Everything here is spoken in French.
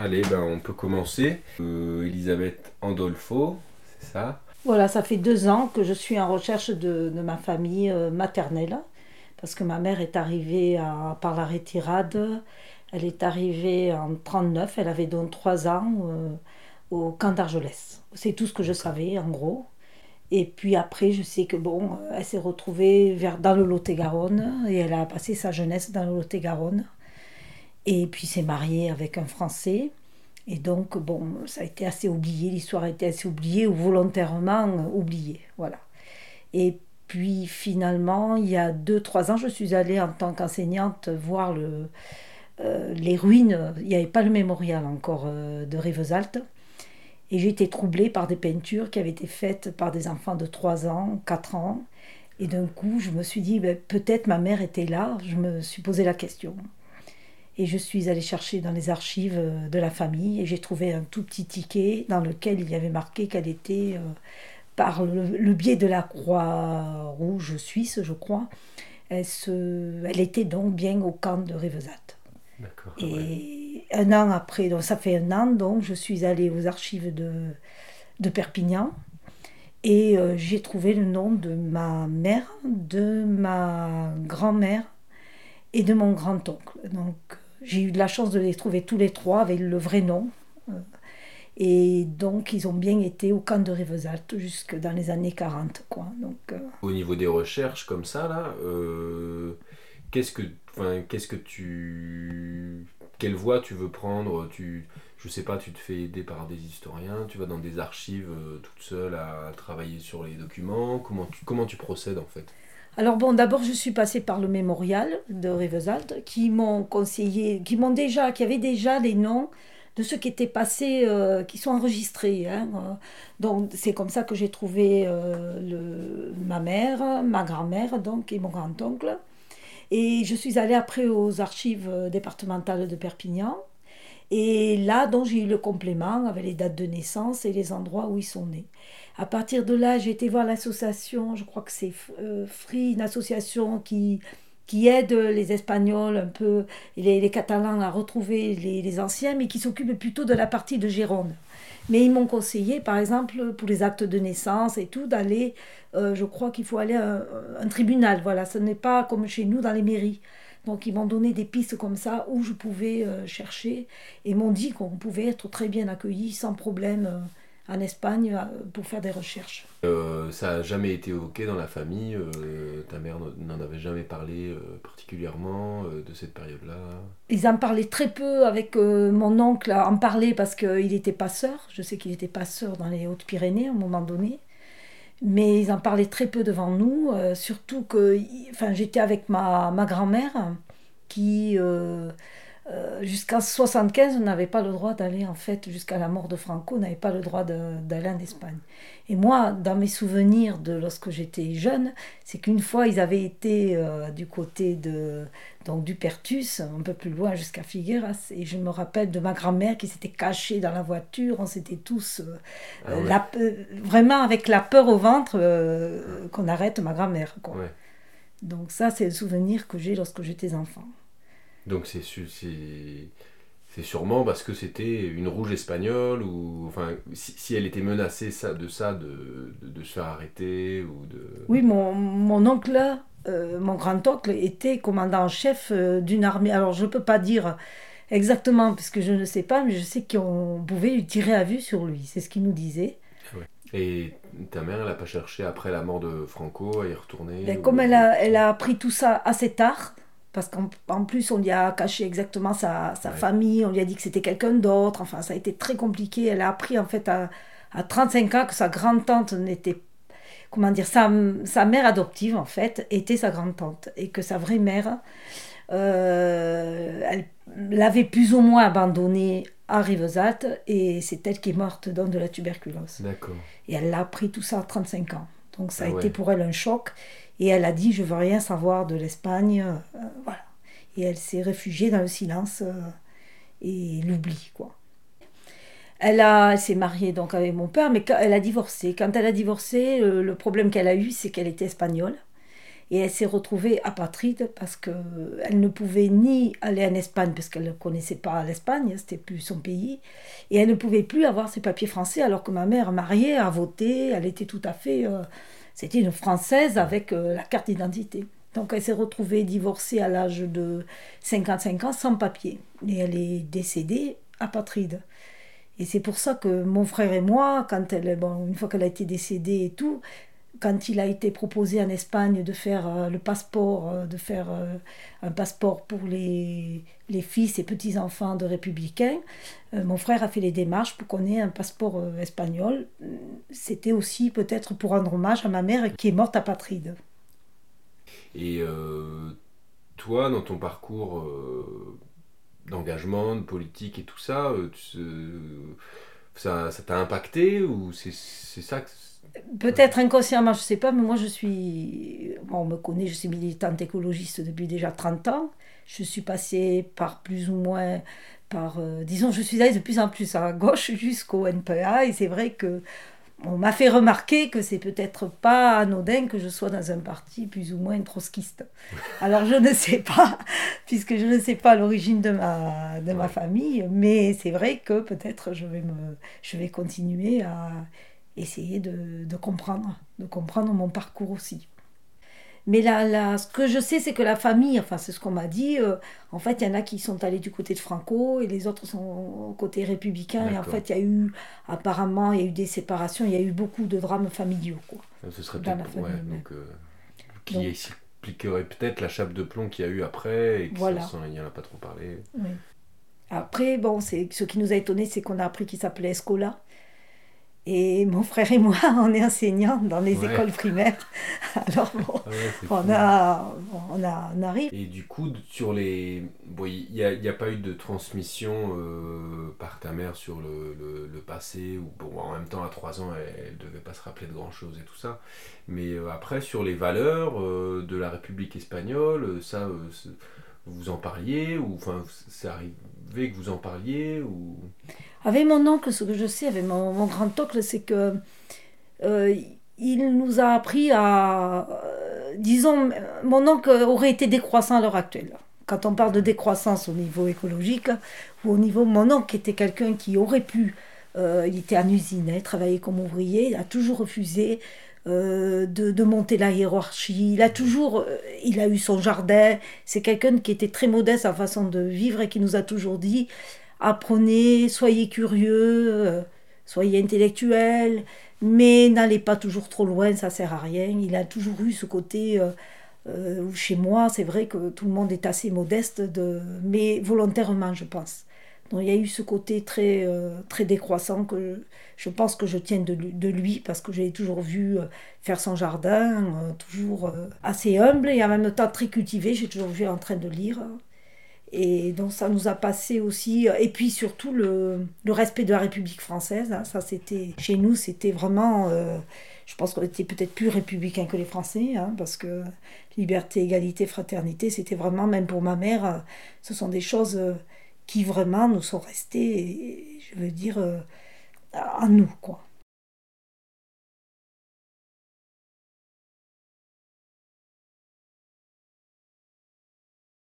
Allez, ben, on peut commencer. Euh, Elisabeth Andolfo, c'est ça? Voilà, ça fait deux ans que je suis en recherche de, ma famille euh, maternelle, parce que ma mère est arrivée par la retirade. Elle est arrivée en 39, elle avait donc trois ans euh, au camp d'Argelès. C'est tout ce que je savais, en gros. Et puis après, je sais que bon, elle s'est retrouvée vers, dans le Lot-et-Garonne et elle a passé sa jeunesse dans le Lot-et-Garonne. Et puis s'est mariée avec un Français. Et donc, bon, ça a été assez oublié, l'histoire a été assez oubliée ou volontairement oubliée. Voilà. Et puis finalement, il y a deux, trois ans, je suis allée en tant qu'enseignante voir euh, les ruines. Il n'y avait pas le mémorial encore euh, de Rivesaltes. Et j'ai été troublée par des peintures qui avaient été faites par des enfants de 3 ans, 4 ans. Et d'un coup, je me suis dit, ben, peut-être ma mère était là. Je me suis posé la question. Et je suis allée chercher dans les archives euh, de la famille et j'ai trouvé un tout petit ticket dans lequel il y avait marqué qu'elle était, euh, par le, biais de la Croix-Rouge suisse, je crois, elle, se, elle était donc bien au camp de Rivesaltes. Et un an après, donc ça fait un an, donc je suis allée aux archives de, de Perpignan et euh, j'ai trouvé le nom de ma mère, de ma grand-mère et de mon grand-oncle. Donc j'ai eu de la chance de les trouver tous les trois avec le vrai nom. Euh, et donc, ils ont bien été au camp de Rivesaltes jusque dans les années 40. Quoi. Donc, euh, Au niveau des recherches comme ça, là, euh, qu'est-ce que, qu'est-ce que tu... Quelle voie tu veux prendre? Tu, Je sais pas, tu te fais aider par des historiens, tu vas dans des archives toute seule à travailler sur les documents. Comment comment tu procèdes en fait? Alors bon, d'abord je suis passée par le mémorial de Rivesaltes qui m'ont conseillé, qui m'ont déjà, qui avaient déjà les noms de ceux qui étaient passés, euh, qui sont enregistrés. Hein, euh. donc c'est comme ça que j'ai trouvé euh, ma mère, ma grand-mère donc et mon grand-oncle. Et je suis allée après aux archives départementales de Perpignan. Et là, donc, j'ai eu le complément avec les dates de naissance et les endroits où ils sont nés. À partir de là, j'ai été voir l'association, je crois que c'est euh, Free, une association qui, qui aide les Espagnols un peu, les, les Catalans à retrouver les, les anciens, mais qui s'occupe plutôt de la partie de Gironde. Mais ils m'ont conseillé, par exemple, pour les actes de naissance et tout, d'aller, euh, je crois qu'il faut aller à un, tribunal. Voilà, ce n'est pas comme chez nous dans les mairies. Donc ils m'ont donné des pistes comme ça où je pouvais euh, chercher et m'ont dit qu'on pouvait être très bien accueilli sans problème en Espagne euh, pour faire des recherches. Euh, ça n'a jamais été évoqué dans la famille euh, Ta mère n'en avait jamais parlé particulièrement de cette période-là? Ils en parlaient très peu avec mon oncle, en parlait parce qu'il était passeur. Je sais qu'il était passeur dans les Hautes-Pyrénées à un moment donné. Mais ils en parlaient très peu devant nous, surtout que j'étais avec ma, ma grand-mère qui euh, jusqu'en 75, on n'avait pas le droit d'aller, en fait, jusqu'à la mort de Franco, on n'avait pas le droit d'aller en Espagne. Et moi, dans mes souvenirs de lorsque j'étais jeune, c'est qu'une fois, ils avaient été euh, du côté de, donc, du Pertus, un peu plus loin, jusqu'à Figueras. Et je me rappelle de ma grand-mère qui s'était cachée dans la voiture. On s'était tous, euh, ah vraiment avec la peur au ventre, qu'on arrête ma grand-mère. Donc ça, c'est le souvenir que j'ai lorsque j'étais enfant. Donc c'est c'est sûrement parce que c'était une rouge espagnole ou enfin si, elle était menacée ça, de ça de, de, se faire arrêter ou de oui mon, mon oncle euh, mon grand oncle était commandant en chef euh, d'une armée. Alors je ne peux pas dire exactement parce que je ne sais pas mais je sais qu'on pouvait lui tirer à vue sur lui. C'est ce qu'il nous disait. Et ta mère elle n'a pas cherché après la mort de Franco à y retourner ben, comme elle a, elle a appris tout ça assez tard parce qu'en plus on lui a caché exactement sa, sa famille, on lui a dit que c'était quelqu'un d'autre, enfin ça a été très compliqué. Elle a appris en fait à, à 35 ans que sa grande-tante n'était, comment dire, sa, sa, mère adoptive en fait était sa grande-tante et que sa vraie mère, euh, elle l'avait plus ou moins abandonnée à Rivesaltes et c'est elle qui est morte dans de la tuberculose. D'accord. Et elle a appris tout ça à 35 ans. Donc ça a ah été pour elle un choc. Et elle a dit, je veux rien savoir de l'Espagne. Euh, voilà. Et elle s'est réfugiée dans le silence euh, et l'oubli, quoi. Elle, a, s'est mariée donc avec mon père, mais elle a divorcé. Quand elle a divorcé, le, problème qu'elle a eu, c'est qu'elle était espagnole. Et elle s'est retrouvée apatride parce qu'elle ne pouvait ni aller en Espagne parce qu'elle ne connaissait pas l'Espagne, c'était plus son pays, et elle ne pouvait plus avoir ses papiers français alors que ma mère mariée a voté, elle était tout à fait... Euh, c'était une Française avec euh, la carte d'identité. Donc elle s'est retrouvée divorcée à l'âge de 55 ans sans papier. Et elle est décédée apatride. Et c'est pour ça que mon frère et moi, quand elle, bon, une fois qu'elle a été décédée et tout, quand il a été proposé en Espagne de faire euh, le passeport, euh, de faire euh, un passeport pour les, les fils et petits-enfants de républicains, mon frère a fait les démarches pour qu'on ait un passeport espagnol. C'était aussi peut-être pour rendre hommage à ma mère qui est morte apatride. Et toi, dans ton parcours d'engagement, de politique et tout ça, ça t'a impacté ou c'est ça que Peut-être inconsciemment, je ne sais pas, mais moi je suis. on me connaît, je suis militante écologiste depuis déjà 30 ans. Je suis passée par plus ou moins. par euh, Disons, je suis allée de plus en plus à gauche jusqu'au NPA, et c'est vrai que. On m'a fait remarquer que c'est peut-être pas anodin que je sois dans un parti plus ou moins trotskiste. Alors je ne sais pas, puisque je ne sais pas l'origine de ma, de ma famille, mais c'est vrai que peut-être je vais, me, je vais continuer à essayer de, comprendre, de comprendre mon parcours aussi. Mais là, ce que je sais, c'est que la famille, enfin c'est ce qu'on m'a dit, euh, en fait, il y en a qui sont allés du côté de Franco et les autres sont au côté républicain. Et en fait, il y a eu, apparemment, il y a eu des séparations, il y a eu beaucoup de drames familiaux. Quoi, ah, ce serait peut-être, ouais, donc, euh, qui expliquerait peut-être la chape de plomb qu'il y a eu après et qu'il n'y en a pas trop parlé. Après, bon, c'est ce qui nous a étonné, c'est qu'on a appris qu'il s'appelait Escola. Et mon frère et moi, on est enseignants dans les écoles primaires. Alors bon, on, a, on, a, on, arrive. Et du coup, sur les... Bon, il n'y a, a, pas eu de transmission euh, par ta mère sur le, le, passé, ou bon, en même temps, à 3 ans, elle ne devait pas se rappeler de grand-chose et tout ça. Mais euh, après, sur les valeurs euh, de la République espagnole, ça, vous en parliez, ou enfin, c'est arrivé que vous en parliez, ou... Avec mon oncle, ce que je sais, avec mon, grand-oncle, c'est que euh, il nous a appris à. Euh, disons, mon oncle aurait été décroissant à l'heure actuelle. Quand on parle de décroissance au niveau écologique, ou au niveau. Mon oncle était quelqu'un qui aurait pu. Euh, il était en usine, il travaillait comme ouvrier, il a toujours refusé de, monter la hiérarchie. Il a toujours, il a eu son jardin. C'est quelqu'un qui était très modeste en façon de vivre et qui nous a toujours dit apprenez, soyez curieux, euh, soyez intellectuel, mais n'allez pas toujours trop loin, ça sert à rien. Il a toujours eu ce côté euh, euh, chez moi, c'est vrai que tout le monde est assez modeste, de, mais volontairement, je pense. Donc il y a eu ce côté très, très décroissant que je pense que je tiens de, lui parce que j'ai toujours vu faire son jardin, toujours assez humble et en même temps très cultivé. J'ai toujours vu en train de lire. Et donc ça nous a passé aussi, et puis surtout le, le respect de la République française, hein. ça c'était, chez nous c'était vraiment, euh, je pense qu'on était peut-être plus républicains que les Français, hein, parce que liberté, égalité, fraternité, c'était vraiment, même pour ma mère, euh, ce sont des choses euh, qui vraiment nous sont restées, je veux dire, à nous, quoi.